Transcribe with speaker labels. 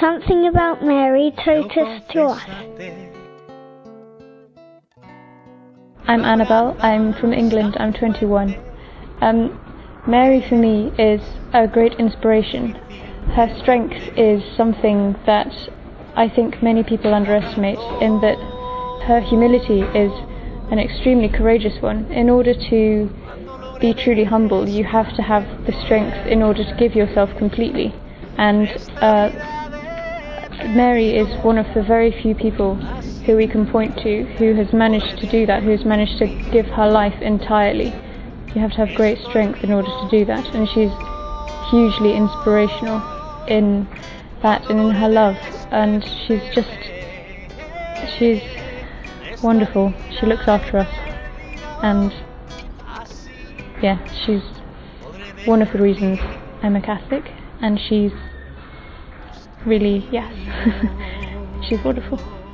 Speaker 1: something about Mary Totus Tuus.
Speaker 2: I'm Annabel. I'm from England. I'm 21. Um, Mary for me is a great inspiration. Her strength is something that I think many people underestimate, in that her humility is an extremely courageous one. In order to be truly humble, you have to have the strength in order to give yourself completely. And uh, Mary is one of the very few people who we can point to who has managed to do that, who has managed to give her life entirely. You have to have great strength in order to do that, and she's hugely inspirational in that and in her love. And she's just, she's wonderful. She looks after us, and yeah, she's one of the reasons I'm a Catholic, and she's really, yes, she's wonderful.